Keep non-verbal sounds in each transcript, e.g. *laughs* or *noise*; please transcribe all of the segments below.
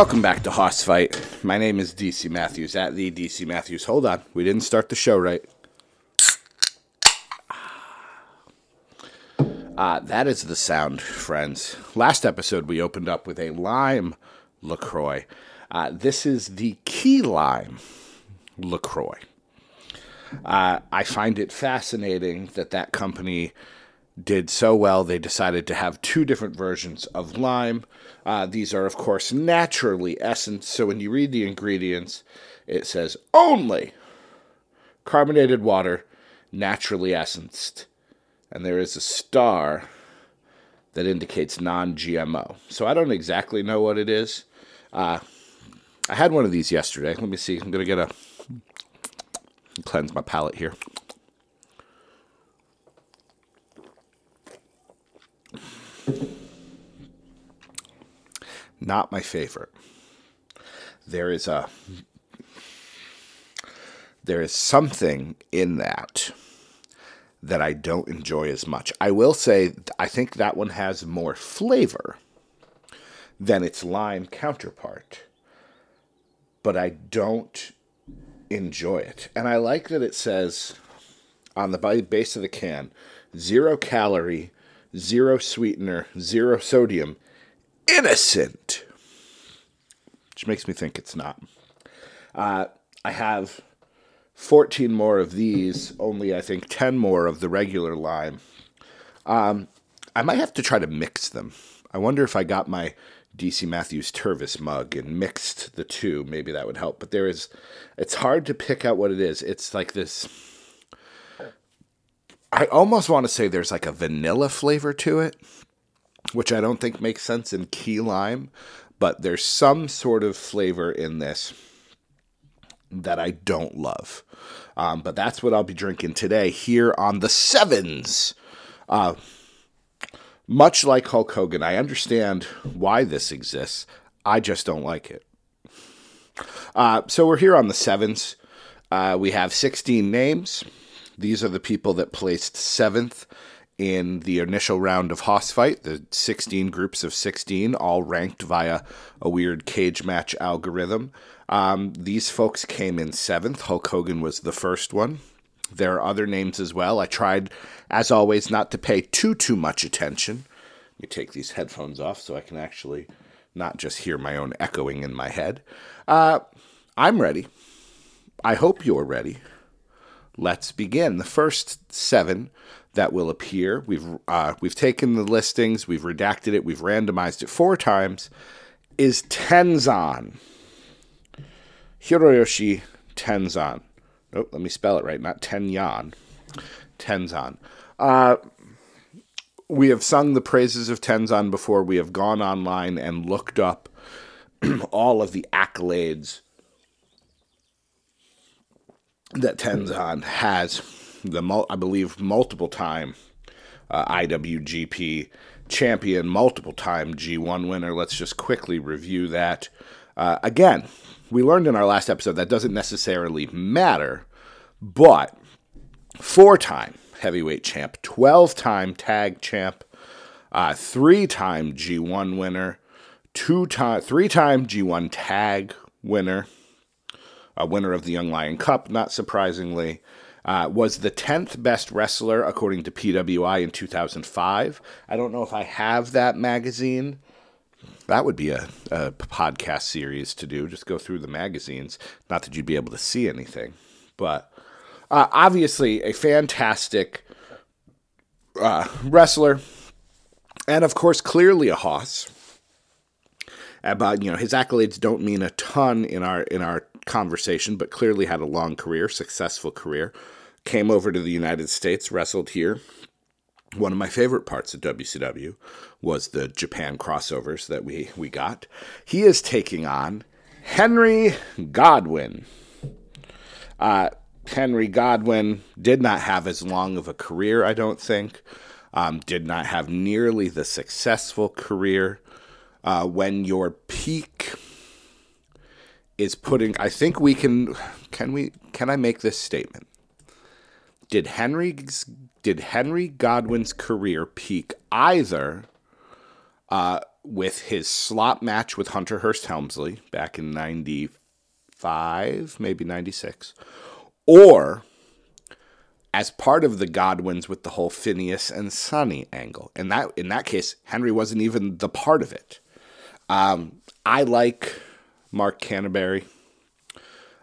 Welcome back to Hoss Fight. My name is DC Matthews at the DC Matthews. Hold on, we didn't start the show right. Uh, that is the sound, friends. Last episode we opened up with a lime LaCroix. Uh, this is the key lime LaCroix. Uh, I find it fascinating that that company did so well, they decided to have two different versions of lime. Uh, these are, of course, naturally essenced. So when you read the ingredients, it says only carbonated water, naturally essenced. And there is a star that indicates non GMO. So I don't exactly know what it is. Uh, I had one of these yesterday. Let me see. I'm going to get a cleanse my palate here. Not my favorite. There is a there is something in that that I don't enjoy as much. I will say I think that one has more flavor than its lime counterpart. But I don't enjoy it. And I like that it says on the base of the can zero calorie, zero sweetener, zero sodium, innocent. Which makes me think it's not. Uh, I have 14 more of these, only I think 10 more of the regular lime. Um, I might have to try to mix them. I wonder if I got my DC Matthews Turvis mug and mixed the two, maybe that would help. But there is, it's hard to pick out what it is. It's like this. I almost want to say there's like a vanilla flavor to it, which I don't think makes sense in key lime, but there's some sort of flavor in this that I don't love. Um, but that's what I'll be drinking today here on the Sevens. Uh, much like Hulk Hogan, I understand why this exists. I just don't like it. Uh, so we're here on the Sevens. Uh, we have 16 names. These are the people that placed seventh in the initial round of Hoss Fight, the 16 groups of 16, all ranked via a weird cage match algorithm. Um, these folks came in seventh. Hulk Hogan was the first one. There are other names as well. I tried, as always, not to pay too too much attention. Let me take these headphones off so I can actually not just hear my own echoing in my head. Uh, I'm ready. I hope you're ready. Let's begin. The first seven that will appear. We've uh, we've taken the listings, we've redacted it, we've randomized it four times. Is Tenzan Hiroyoshi Tenzan? Nope, let me spell it right. Not Tenyan. Tenzan. Uh, we have sung the praises of Tenzan before. We have gone online and looked up *clears throat* all of the accolades that Tenzan has. The I believe multiple time uh, IWGP champion, multiple time G1 winner. Let's just quickly review that. Uh, again, we learned in our last episode that doesn't necessarily matter, but four time heavyweight champ, 12 time tag champ, uh, three time G1 winner, two time, three time G1 tag winner, a winner of the Young Lion Cup, not surprisingly. Uh, was the 10th best wrestler according to PWI in 2005. I don't know if I have that magazine. That would be a, a podcast series to do. Just go through the magazines. Not that you'd be able to see anything, but uh, obviously a fantastic uh, wrestler, and of course, clearly a hoss. About you know his accolades don't mean a ton in our in our conversation, but clearly had a long career, successful career. Came over to the United States, wrestled here. One of my favorite parts of WCW was the Japan crossovers that we, we got. He is taking on Henry Godwinn. Uh, Henry Godwinn did not have as long of a career, I don't think. Um, did not have nearly the successful career. Uh, when your peak is putting. I think we can. Can we? Can I make this statement? Did Henry's did Henry Godwinn's career peak either uh, with his slot match with Hunter Hearst Helmsley back in '95, maybe '96, or as part of the Godwinns with the whole Phineas and Sunny angle. And that in that case, Henry wasn't even the part of it. Um, I like Mark Canterbury.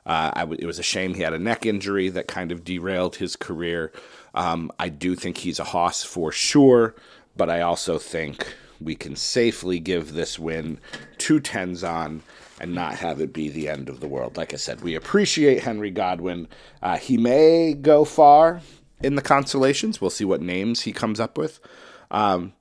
Uh, it was a shame he had a neck injury that kind of derailed his career. Um, I do think he's a hoss for sure, but I also think we can safely give this win to Tenzan and not have it be the end of the world. Like I said, we appreciate Henry Godwinn. Uh, he may go far in the consolations. We'll see what names he comes up with. Um,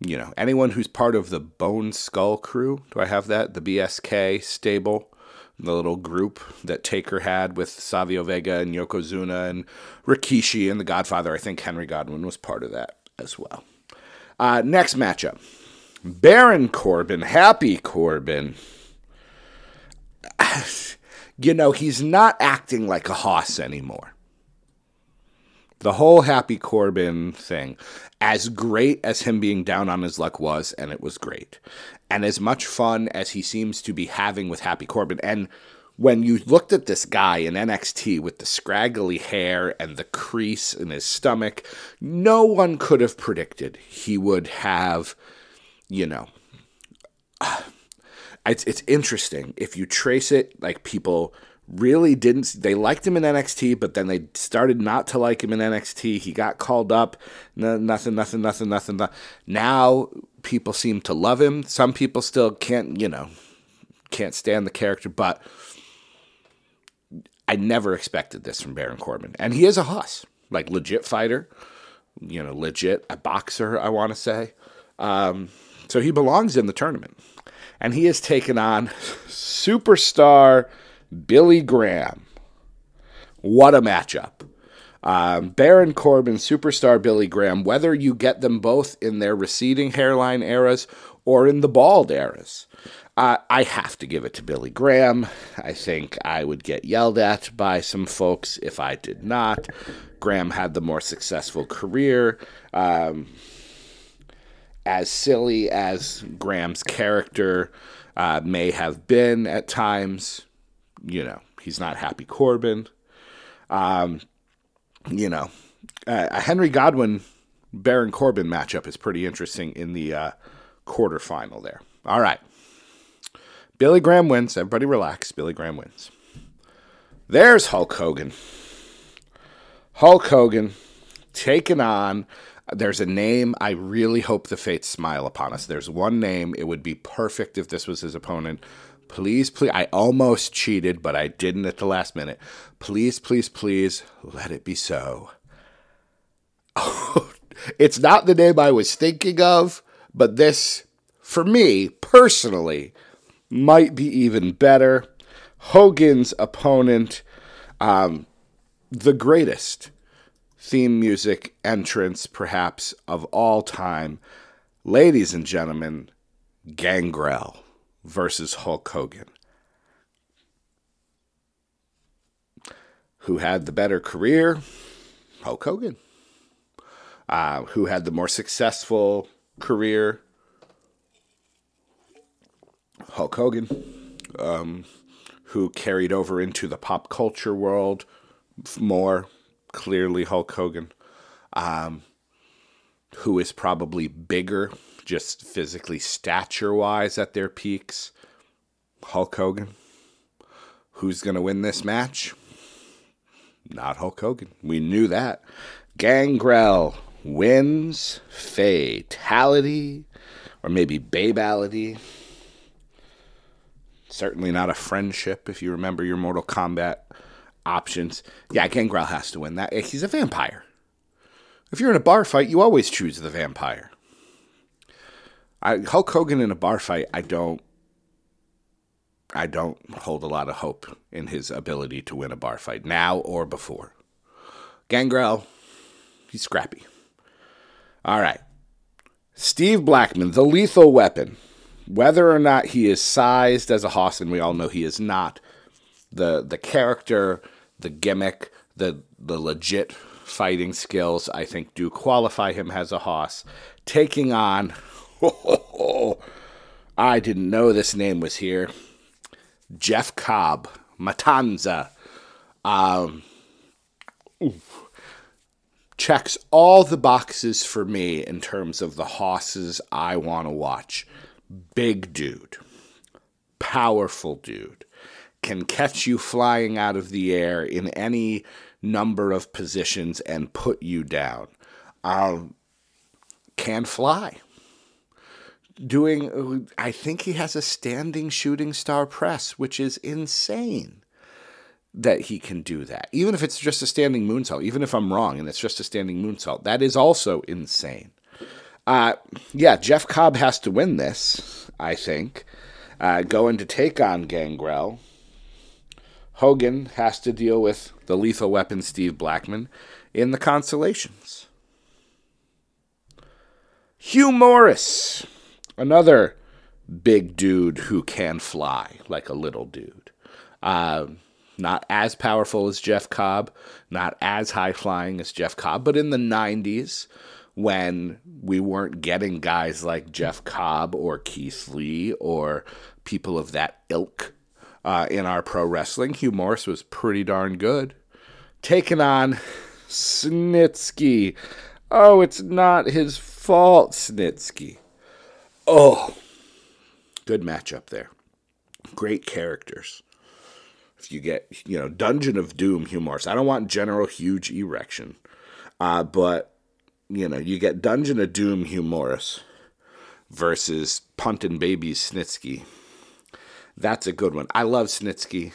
you know, anyone who's part of the Bone Skull crew. Do I have that? The BSK stable, the little group that Taker had with Savio Vega and Yokozuna and Rikishi and The Godfather. I think Henry Godwinn was part of that as well. Uh, next matchup Baron Corbin, Happy Corbin. *sighs* you know, he's not acting like a hoss anymore. The whole Happy Corbin thing, as great as him being down on his luck was, and it was great, and as much fun as he seems to be having with Happy Corbin, and when you looked at this guy in NXT with the scraggly hair and the crease in his stomach, no one could have predicted he would have, you know, *sighs* it's it's interesting. If you trace it like people really didn't they liked him in NXT but then they started not to like him in NXT he got called up. No, nothing nothing nothing nothing now people seem to love him. Some people still can't you know can't stand the character but I never expected this from Baron Corbin. And he is a hoss like legit fighter you know legit a boxer I want to say. Um, so he belongs in the tournament. And he has taken on superstar Billy Graham. What a matchup. Um, Baron Corbin, superstar Billy Graham, whether you get them both in their receding hairline eras or in the bald eras. Uh, I have to give it to Billy Graham. I think I would get yelled at by some folks if I did not. Graham had the more successful career. Um, as silly as Graham's character uh, may have been at times, you know, he's not Happy Corbin. Um, you know, uh, a Henry Godwinn Baron Corbin matchup is pretty interesting in the uh, quarterfinal there. All right. Billy Graham wins. Everybody relax. Billy Graham wins. There's Hulk Hogan. Hulk Hogan taking on there's a name I really hope the fates smile upon us. There's one name. It would be perfect if this was his opponent. Please, please. I almost cheated, but I didn't at the last minute. Please, please, please, let it be so. *laughs* it's not the name I was thinking of, but this, for me personally, might be even better. Hogan's opponent, um, the greatest theme music entrance, perhaps, of all time. Ladies and gentlemen, Gangrel versus Hulk Hogan. Who had the better career? Hulk Hogan. Uh, who had the more successful career? Hulk Hogan. Um, who carried over into the pop culture world more? Clearly Hulk Hogan, um, who is probably bigger, just physically stature wise at their peaks. Hulk Hogan. Who's going to win this match? Not Hulk Hogan. We knew that. Gangrel wins fatality, or maybe babality. Certainly not a friendship if you remember your Mortal Kombat options. Yeah, Gangrel has to win that. He's a vampire. If you're in a bar fight, you always choose the vampire. I, Hulk Hogan in a bar fight, I don't. I don't hold a lot of hope in his ability to win a bar fight now or before. Gangrel, he's scrappy. All right. Steve Blackman, the lethal weapon, whether or not he is sized as a and we all know he is not, the the character, the gimmick, the the legit fighting skills, I think, do qualify him as a hoss. Taking on, *laughs* I didn't know this name was here. Jeff Cobb, Matanza. Um, checks all the boxes for me in terms of the hosses I want to watch. Big dude, powerful dude, can catch you flying out of the air in any number of positions and put you down. Um, can fly. Doing, I think he has a standing shooting star press, which is insane that he can do that. Even if it's just a standing moonsault, even if I'm wrong and it's just a standing moonsault, that is also insane. Uh, yeah, Jeff Cobb has to win this, I think. Uh, going to take on Gangrel. Hogan has to deal with the lethal weapon Steve Blackman in the consolations. Hugh Morris, another big dude who can fly like a little dude. Uh, not as powerful as Jeff Cobb, not as high flying as Jeff Cobb, but in the 90s when we weren't getting guys like Jeff Cobb or Keith Lee or people of that ilk uh, in our pro wrestling, Hugh Morris was pretty darn good. Taking on Snitsky. Oh, it's not his fault, Snitsky. Oh, good matchup there. Great characters if you get you know Dungeon of Doom Hugh Morris. I don't want General Hugh G. Rection, uh, but you know you get Dungeon of Doom Hugh Morris versus Puntin' Baby Snitsky. That's a good one. I love Snitsky.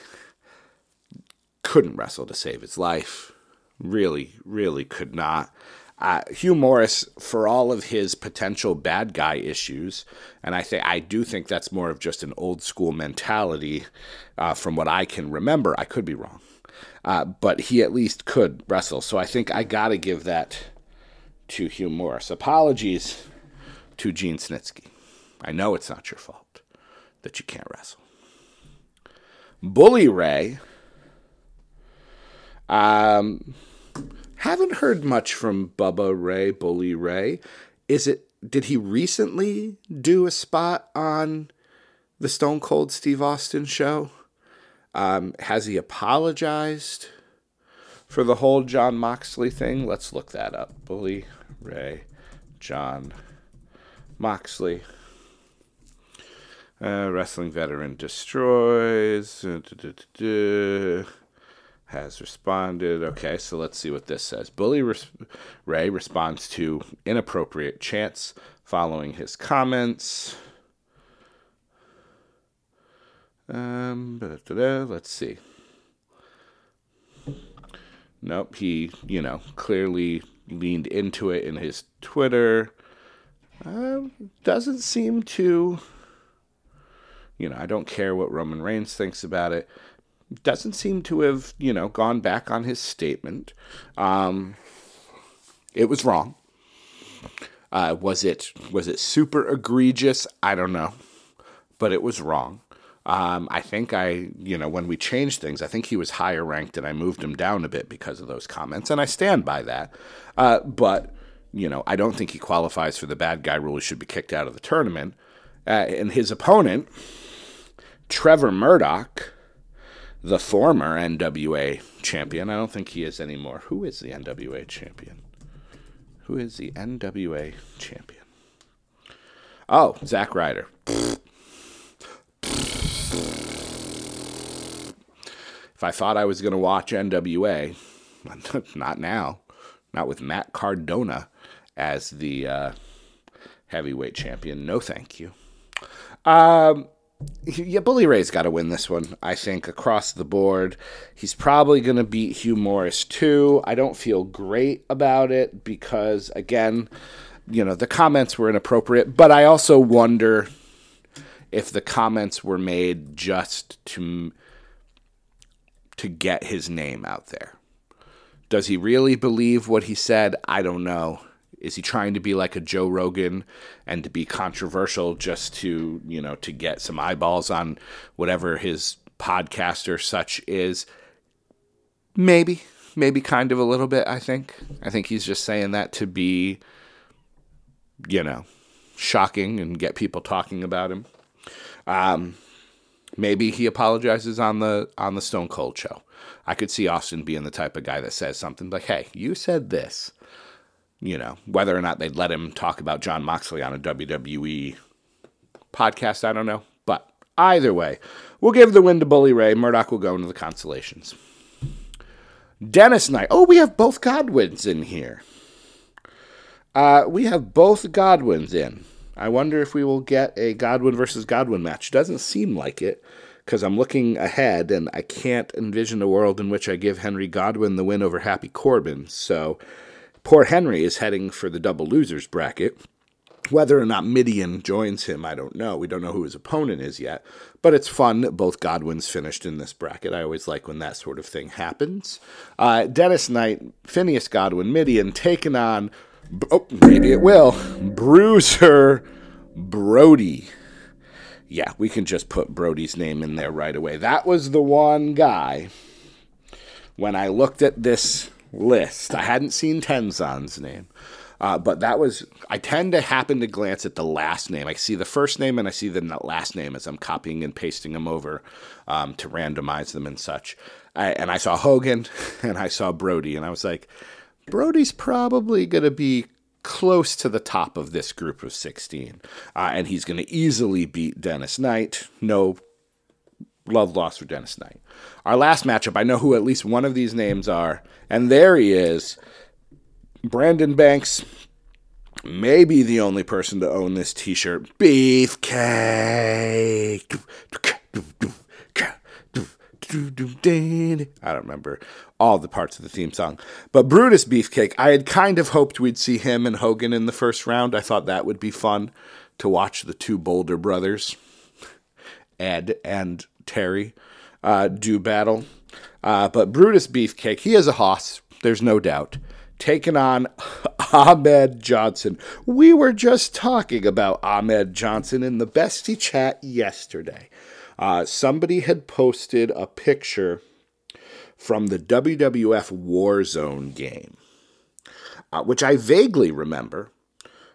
Couldn't wrestle to save his life. Really, really could not. Uh, Hugh Morris, for all of his potential bad guy issues, and I think I do think that's more of just an old school mentality, uh, from what I can remember. I could be wrong, uh, but he at least could wrestle. So I think I got to give that to Hugh Morris. Apologies to Gene Snitsky. I know it's not your fault that you can't wrestle. Bully Ray. Um, haven't heard much from Bubba Ray, Bully Ray. Is it did he recently do a spot on the Stone Cold Steve Austin show? Um, has he apologized for the whole Jon Moxley thing? Let's look that up. Bully Ray, Jon Moxley. Uh, wrestling veteran destroys. Has responded. Okay, so let's see what this says. Bully Res- Ray responds to inappropriate chants following his comments. Um, let's see. Nope, he, you know, clearly leaned into it in his Twitter. Uh, doesn't seem to, you know, I don't care what Roman Reigns thinks about it doesn't seem to have, you know, gone back on his statement. Um, it was wrong. Uh, was it was it super egregious? I don't know, but it was wrong. Um, I think I, you know, when we changed things, I think he was higher ranked and I moved him down a bit because of those comments, and I stand by that. Uh, but you know, I don't think he qualifies for the bad guy rule. He should be kicked out of the tournament. Uh, and his opponent, Trevor Murdoch, the former NWA champion. I don't think he is anymore. Who is the NWA champion? Who is the NWA champion? Oh, Zack Ryder. If I thought I was going to watch NWA, *laughs* not now. Not with Matt Cardona as the uh, heavyweight champion. No, thank you. Um, yeah, Bully Ray's got to win this one, I think, across the board. He's probably going to beat Hugh Morris too. I don't feel great about it because, again, you know, the comments were inappropriate, but I also wonder if the comments were made just to to get his name out there. Does he really believe what he said? I don't know Is he trying to be like a Joe Rogan and to be controversial just to, you know, to get some eyeballs on whatever his podcast or such is? Maybe, maybe kind of a little bit, I think. I think he's just saying that to be, you know, shocking and get people talking about him. Um, maybe he apologizes on the on the Stone Cold show. I could see Austin being the type of guy that says something like, "Hey, you said this." You know, whether or not they'd let him talk about Jon Moxley on a WWE podcast, I don't know. But either way, we'll give the win to Bully Ray. Murdoch will go into the consolations. Dennis Knight. Oh, we have both Godwinns in here. Uh, we have both Godwinns in. I wonder if we will get a Godwinn versus Godwinn match. Doesn't seem like it because I'm looking ahead and I can't envision a world in which I give Henry Godwinn the win over Happy Corbin. So poor Henry is heading for the double losers bracket. Whether or not Mideon joins him, I don't know. We don't know who his opponent is yet. But it's fun that both Godwinns finished in this bracket. I always like when that sort of thing happens. Uh, Dennis Knight, Phineas Godwinn, Mideon taking on, oh, maybe it will, Bruiser Brody yeah, we can just put Brody's name in there right away. That was the one guy when I looked at this list. I hadn't seen Tenzan's name. Uh, but that was, I tend to happen to glance at the last name. I see the first name and I see the last name as I'm copying and pasting them over um, to randomize them and such. I, and I saw Hogan *laughs* and I saw Brody, and I was like, Brody's probably going to be close to the top of this group of 16. Uh, and he's going to easily beat Dennis Knight. No love lost for Dennis Knight. Our last matchup, I know who at least one of these names are. And there he is. Brandon Banks, maybe the only person to own this t shirt. Beefcake. I don't remember all the parts of the theme song. But Brutus Beefcake, I had kind of hoped we'd see him and Hogan in the first round. I thought that would be fun to watch the two Boulder brothers, Ed and Terry, uh, do battle. Uh, but Brutus Beefcake, he is a hoss, there's no doubt. Taking on *laughs* Ahmed Johnson. We were just talking about Ahmed Johnson in the bestie chat yesterday. Uh, somebody had posted a picture from the WWF Warzone game, uh, which I vaguely remember.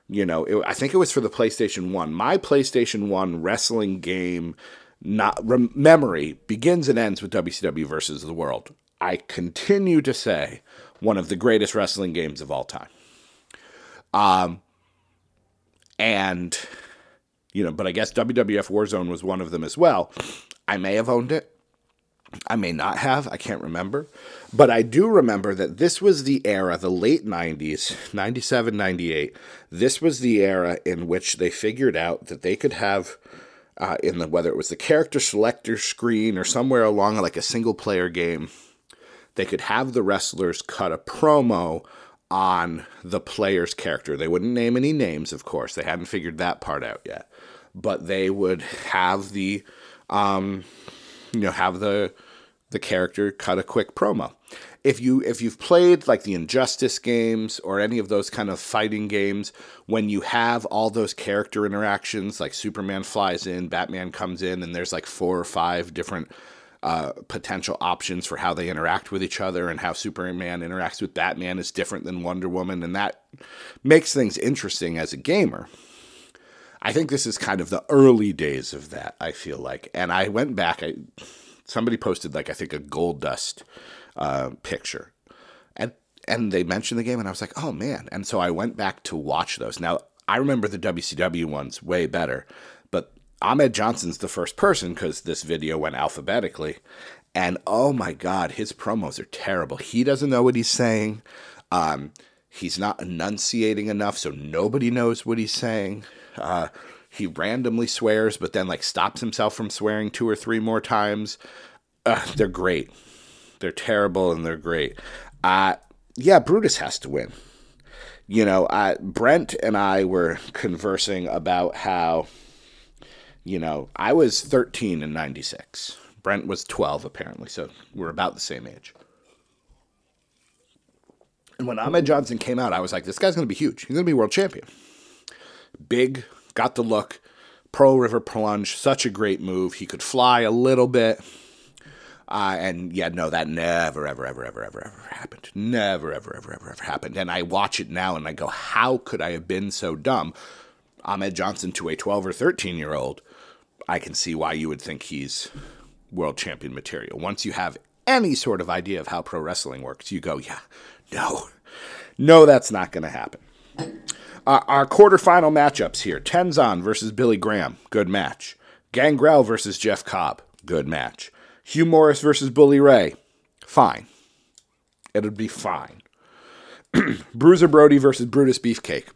You know, it, I think it was for the PlayStation 1. My PlayStation 1 wrestling game not rem- memory begins and ends with WCW versus the World. I continue to say one of the greatest wrestling games of all time. Um, and you know, but I guess WWF Warzone was one of them as well. I may have owned it. I may not have. I can't remember. But I do remember that this was the era, the late 90s, 97, 98. This was the era in which they figured out that they could have, uh, in the whether it was the character selector screen or somewhere along like a single player game, they could have the wrestlers cut a promo on the player's character. They wouldn't name any names, of course. They hadn't figured that part out yet but they would have the um, you know have the the character cut a quick promo. If you if you've played like the Injustice games or any of those kind of fighting games, when you have all those character interactions, like Superman flies in, Batman comes in, and there's like four or five different uh, potential options for how they interact with each other, and how Superman interacts with Batman is different than Wonder Woman, and that makes things interesting as a gamer. I think this is kind of the early days of that. I feel like, and I went back. I somebody posted like I think a Goldust uh, picture, and and they mentioned the game, and I was like, oh man! And so I went back to watch those. Now I remember the WCW ones way better, but Ahmed Johnson's the first person because this video went alphabetically, and oh my god, his promos are terrible. He doesn't know what he's saying. Um, he's not enunciating enough, so nobody knows what he's saying. Uh, he randomly swears, but then like stops himself from swearing two or three more times. Uh, they're great. They're terrible and they're great. Uh, yeah, Brutus has to win. You know, Brent and I were conversing about how, you know, I was 13 in 96. Brent was 12, apparently, so we're about the same age. And when Ahmed Johnson came out, I was like, this guy's going to be huge. He's going to be world champion. Big, got the look, Pearl River Plunge, such a great move. He could fly a little bit. Uh, and yeah, no, that never, ever, ever, ever, ever, ever happened. Never, ever, ever, ever, ever happened. And I watch it now and I go, how could I have been so dumb? Ahmed Johnson to a 12 or 13 year old, I can see why you would think he's world champion material. Once you have any sort of idea of how pro wrestling works, you go, yeah, no, no, that's not going to happen. Uh, our quarterfinal matchups here Tenzan versus Billy Graham, good match. Gangrel versus Jeff Cobb, good match. Hugh Morris versus Bully Ray, fine. It'd be fine. *clears throat* Bruiser Brody versus Brutus Beefcake.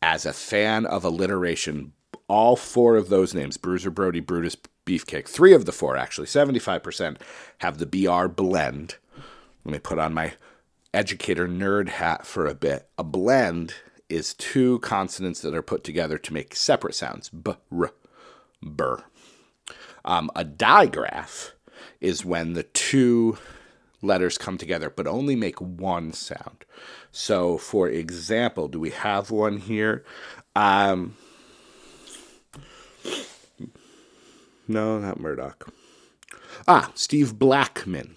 As a fan of alliteration, all four of those names, Bruiser Brody, Brutus Beefcake, three of the four actually, 75% have the BR blend. Let me put on my educator nerd hat for a bit. A blend is two consonants that are put together to make separate sounds. B, r. Um, a digraph is when the two letters come together but only make one sound. So, for example, do we have one here? Um, no, not Murdoch. Ah, Steve Blackman.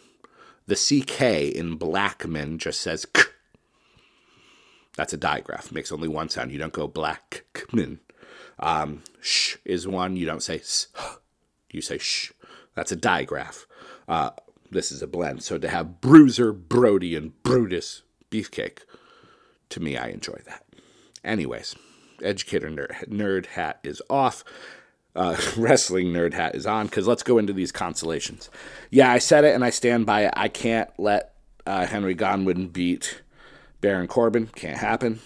The CK in Blackman just says K. That's a digraph. Makes only one sound. You don't go Blackman. Um, sh is one. You don't say s. You say sh. That's a digraph. Uh, this is a blend. So to have Bruiser, Brody, and Brutus Beefcake, to me, I enjoy that. Anyways, educator nerd, nerd hat is off. Uh, *laughs* wrestling nerd hat is on because let's go into these consolations. Yeah, I said it and I stand by it. I can't let uh, Henry Godwinn beat Baron Corbin. Can't happen.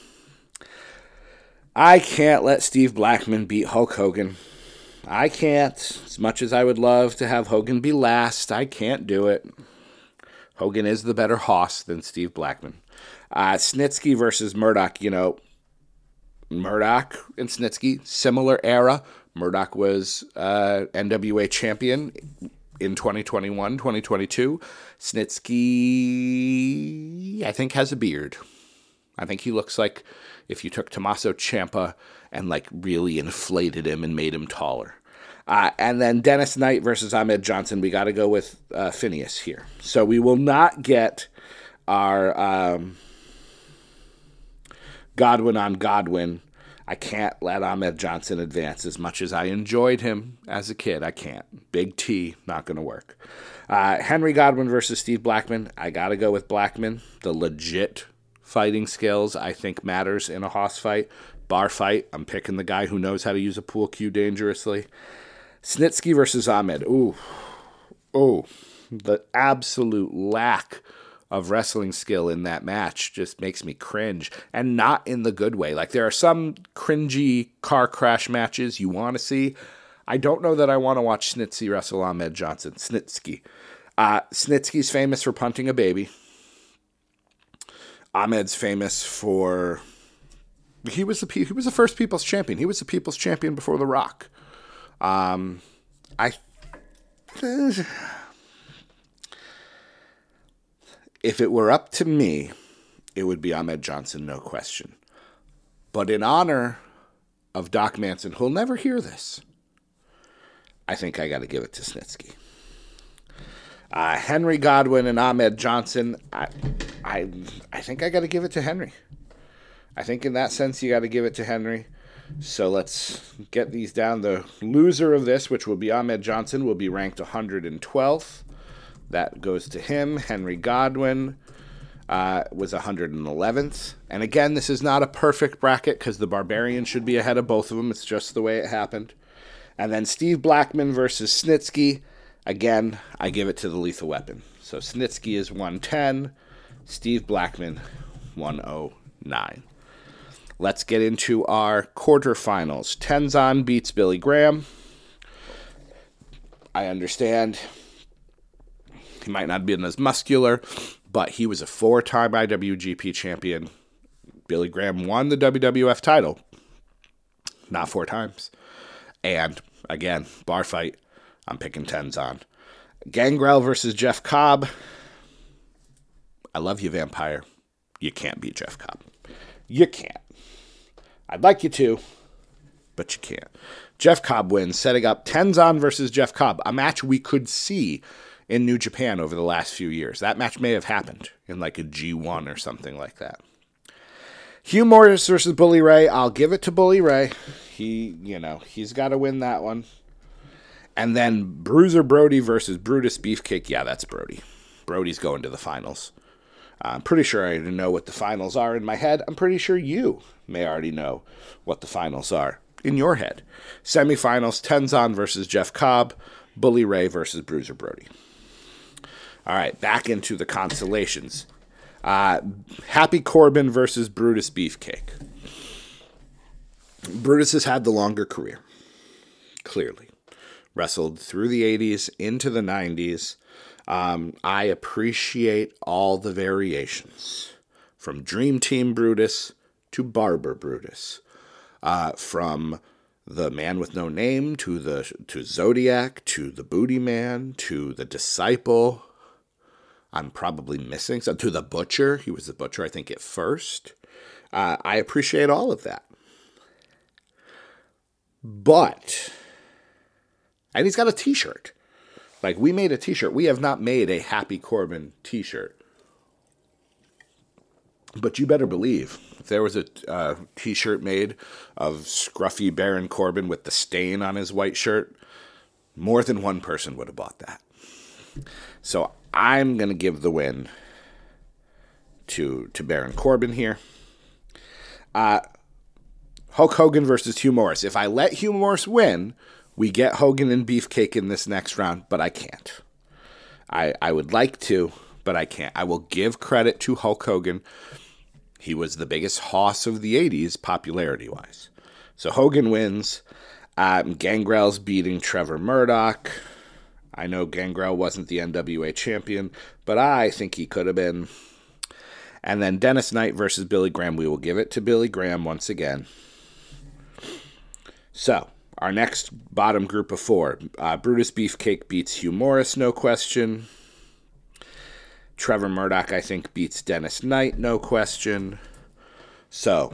I can't let Steve Blackman beat Hulk Hogan. I can't. As much as I would love to have Hogan be last, I can't do it. Hogan is the better hoss than Steve Blackman. Uh, Snitsky versus Murdoch, you know, Murdoch and Snitsky, similar era. Murdoch was uh, NWA champion in 2021, 2022. Snitsky, I think, has a beard. I think he looks like if you took Tommaso Ciampa and like really inflated him and made him taller. Uh, and then Dennis Knight versus Ahmed Johnson. We got to go with uh, Phineas here. So we will not get our um, Godwinn on Godwinn. I can't let Ahmed Johnson advance as much as I enjoyed him as a kid. I can't. Big T, not going to work. Uh, Henry Godwinn versus Steve Blackman. I got to go with Blackman. The legit fighting skills I think matters in a hoss fight. Bar fight, I'm picking the guy who knows how to use a pool cue dangerously. Snitsky versus Ahmed. Ooh, oh, the absolute lack of wrestling skill in that match just makes me cringe, and not in the good way. Like there are some cringy car crash matches you want to see. I don't know that I want to watch Snitsky wrestle Ahmed Johnson. Snitsky. Uh, Snitsky's famous for punting a baby. Ahmed's famous for he was the he was the first People's Champion. He was the People's Champion before The Rock. Um, I. If it were up to me, it would be Ahmed Johnson, no question. But in honor of Doc Manson, who'll never hear this, I think I got to give it to Snitsky. Uh, Henry Godwinn and Ahmed Johnson, I, I, I think I got to give it to Henry. I think in that sense, you got to give it to Henry. So let's get these down. The loser of this, which will be Ahmed Johnson, will be ranked 112th. That goes to him. Henry Godwinn uh, was 111th. And again, this is not a perfect bracket because the Barbarian should be ahead of both of them. It's just the way it happened. And then Steve Blackman versus Snitsky. Again, I give it to the Lethal Weapon. So Snitsky is 110, Steve Blackman 109. Let's get into our quarterfinals. Tenzan beats Billy Graham. I understand he might not have been as muscular, but he was a four time IWGP champion. Billy Graham won the WWF title, not four times. And again, bar fight, I'm picking Tenzan. Gangrel versus Jeff Cobb. I love you, Vampire. You can't beat Jeff Cobb. You can't. I'd like you to, but you can't. Jeff Cobb wins, setting up Tenzan versus Jeff Cobb, a match we could see in New Japan over the last few years. That match may have happened in like a G1 or something like that. Hugh Morris versus Bully Ray. I'll give it to Bully Ray. He, you know, he's got to win that one. And then Bruiser Brody versus Brutus Beefcake. Yeah, that's Brody. Brody's going to the finals. I'm pretty sure I already know what the finals are in my head. I'm pretty sure you may already know what the finals are in your head. Semifinals Tenzan versus Jeff Cobb, Bully Ray versus Bruiser Brody. All right, back into the consolations. Uh, Happy Corbin versus Brutus Beefcake. Brutus has had the longer career, clearly. Wrestled through the 80s into the 90s. Um, I appreciate all the variations from Dream Team Brutus to Barber Brutus, uh, from the Man with No Name to the to Zodiac to the Booty Man to the Disciple. I'm probably missing some to the Butcher. He was the Butcher, I think, at first. Uh, I appreciate all of that, but and he's got a T-shirt. Like we made a T-shirt. We have not made a Happy Corbin T-shirt. But you better believe if there was a uh, T-shirt made of scruffy Baron Corbin with the stain on his white shirt, more than one person would have bought that. So I'm gonna give the win to to Baron Corbin here. Uh, Hulk Hogan versus Hugh Morris. If I let Hugh Morris win, we get Hogan and Beefcake in this next round, but I can't. I I would like to, but I can't. I will give credit to Hulk Hogan. He was the biggest hoss of the 80s, popularity wise. So Hogan wins. Um, Gangrel's beating Trevor Murdoch. I know Gangrel wasn't the NWA champion, but I think he could have been. And then Dennis Knight versus Billy Graham. We will give it to Billy Graham once again. So, our next bottom group of four uh, Brutus Beefcake beats Hugh Morris, no question. Trevor Murdoch, I think, beats Dennis Knight, no question. So,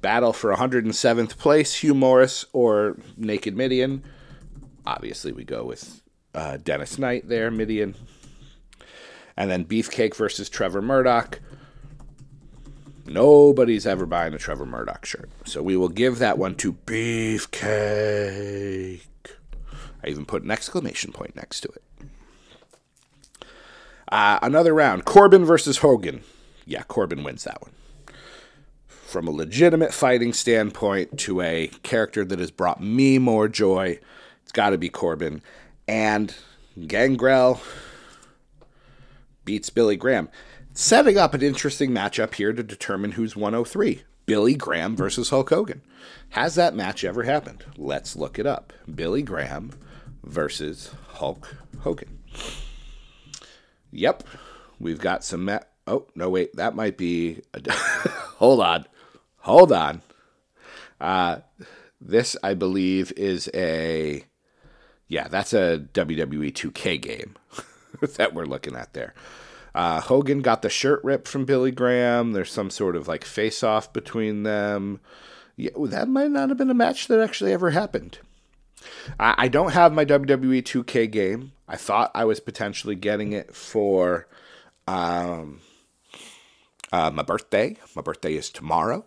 battle for 107th place, Hugh Morris or Naked Mideon. Obviously, we go with uh, Dennis Knight there, Mideon. And then Beefcake versus Trevor Murdoch. Nobody's ever buying a Trevor Murdoch shirt. So we will give that one to Beefcake. I even put an exclamation point next to it. Uh, another round Corbin versus Hogan. Yeah, Corbin wins that one. From a legitimate fighting standpoint to a character that has brought me more joy, it's got to be Corbin. And Gangrel beats Billy Graham setting up an interesting matchup here to determine who's 103 Billy Graham versus Hulk Hogan. Has that match ever happened? Let's look it up. Billy Graham versus Hulk Hogan. Yep, we've got some. Ma- oh, no, wait, that might be. A- *laughs* Hold on. Hold on. Uh, this, I believe, is a. Yeah, that's a WWE 2K game *laughs* that we're looking at there. Uh, Hogan got the shirt ripped from Billy Graham. There's some sort of like face off between them. Yeah, that might not have been a match that actually ever happened. I, I don't have my WWE 2K game. I thought I was potentially getting it for um, uh, my birthday. My birthday is tomorrow.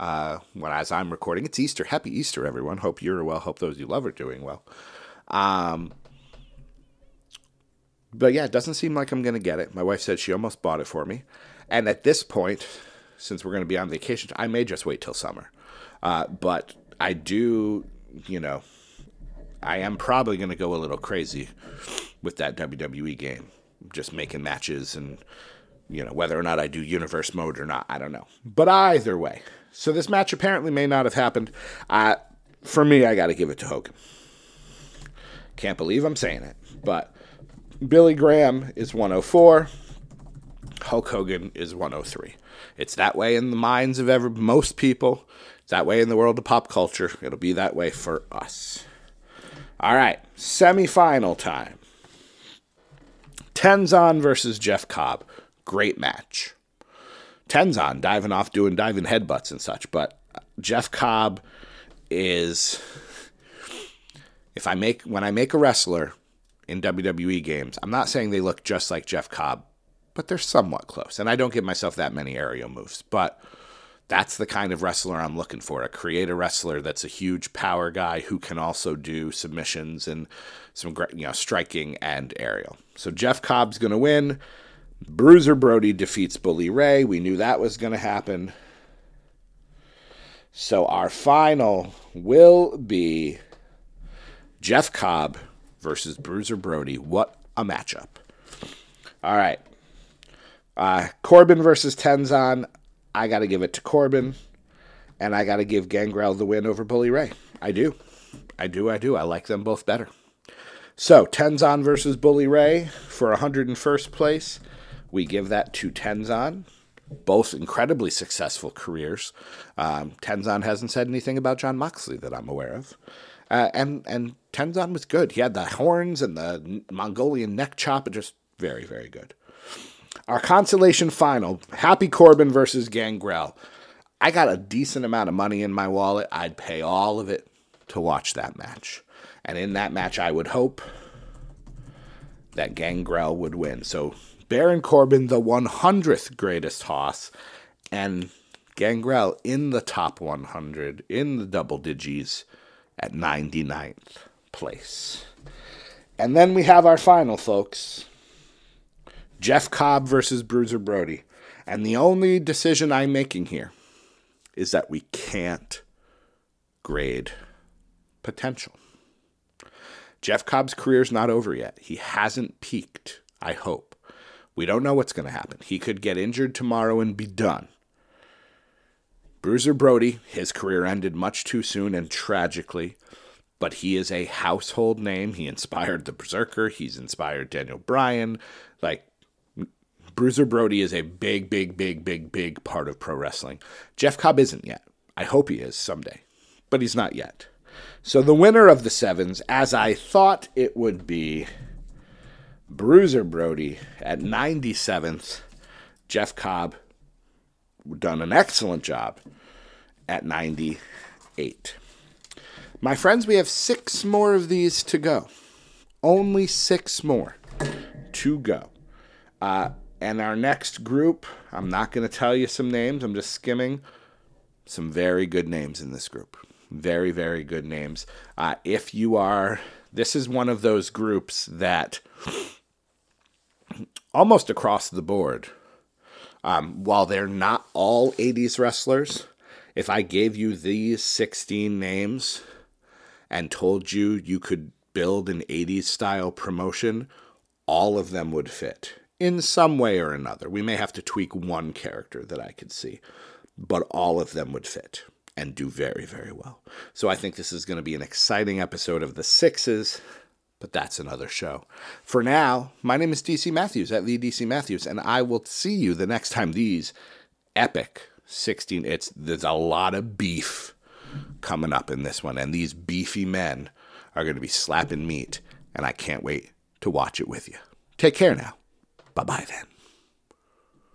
Uh, when as I'm recording, it's Easter. Happy Easter, everyone. Hope you're well. Hope those you love are doing well. Um, but yeah, it doesn't seem like I'm going to get it. My wife said she almost bought it for me. And at this point, since we're going to be on vacation, I may just wait till summer. Uh, but I do, you know, I am probably going to go a little crazy with that WWE game. Just making matches and, you know, whether or not I do universe mode or not, I don't know. But either way. So this match apparently may not have happened. Uh, for me, I got to give it to Hogan. Can't believe I'm saying it, but Billy Graham is 104. Hulk Hogan is 103. It's that way in the minds of every, most people. It's that way in the world of pop culture. It'll be that way for us. All right, semifinal time. Tenzan versus Jeff Cobb. Great match. Tenzan diving off, doing diving headbutts and such. But Jeff Cobb is. If I make when I make a wrestler in WWE games, I'm not saying they look just like Jeff Cobb, but they're somewhat close. And I don't give myself that many aerial moves, but that's the kind of wrestler I'm looking for. A create a wrestler that's a huge power guy who can also do submissions and some you know, striking and aerial. So Jeff Cobb's going to win. Bruiser Brody defeats Bully Ray. We knew that was going to happen. So our final will be Jeff Cobb versus Bruiser Brody. What a matchup. All right. Uh, Corbin versus Tenzan. I got to give it to Corbin. And I got to give Gangrel the win over Bully Ray. I do. I do. I do. I like them both better. So, Tenzan versus Bully Ray for 101st place. We give that to Tenzan. Both incredibly successful careers. Um, Tenzan hasn't said anything about Jon Moxley that I'm aware of. Uh, and and Tenzan was good. He had the horns and the Mongolian neck chop. Just very, very good. Our consolation final Happy Corbin versus Gangrel. I got a decent amount of money in my wallet. I'd pay all of it to watch that match. And in that match, I would hope that Gangrel would win. So Baron Corbin, the 100th greatest hoss, and Gangrel in the top 100, in the double digits at 99th place. And then we have our final, folks. Jeff Cobb versus Bruiser Brody. And the only decision I'm making here is that we can't grade potential. Jeff Cobb's career's not over yet. He hasn't peaked, I hope. We don't know what's going to happen. He could get injured tomorrow and be done. Bruiser Brody, his career ended much too soon and tragically, but he is a household name. He inspired the Berserker, he's inspired Daniel Bryan. Like, Bruiser Brody is a big, big, big, big, big part of pro wrestling. Jeff Cobb isn't yet. I hope he is someday, but he's not yet. So the winner of the sevens, as I thought it would be, Bruiser Brody at 97th, Jeff Cobb done an excellent job at 98. My friends, we have six more of these to go. Only six more to go. Uh, and our next group, I'm not going to tell you some names, I'm just skimming some very good names in this group. Very, very good names. Uh, if you are, this is one of those groups that almost across the board, um, while they're not all 80s wrestlers, if I gave you these 16 names and told you you could build an 80s style promotion, all of them would fit in some way or another. We may have to tweak one character that I could see, but all of them would fit and do very, very well. So I think this is going to be an exciting episode of the Sixes but that's another show. For now, my name is DC Matthews at the DC Matthews, and I will see you the next time these epic 16 it's there's a lot of beef coming up in this one, and these beefy men are going to be slapping meat, and I can't wait to watch it with you. Take care now. Bye bye then.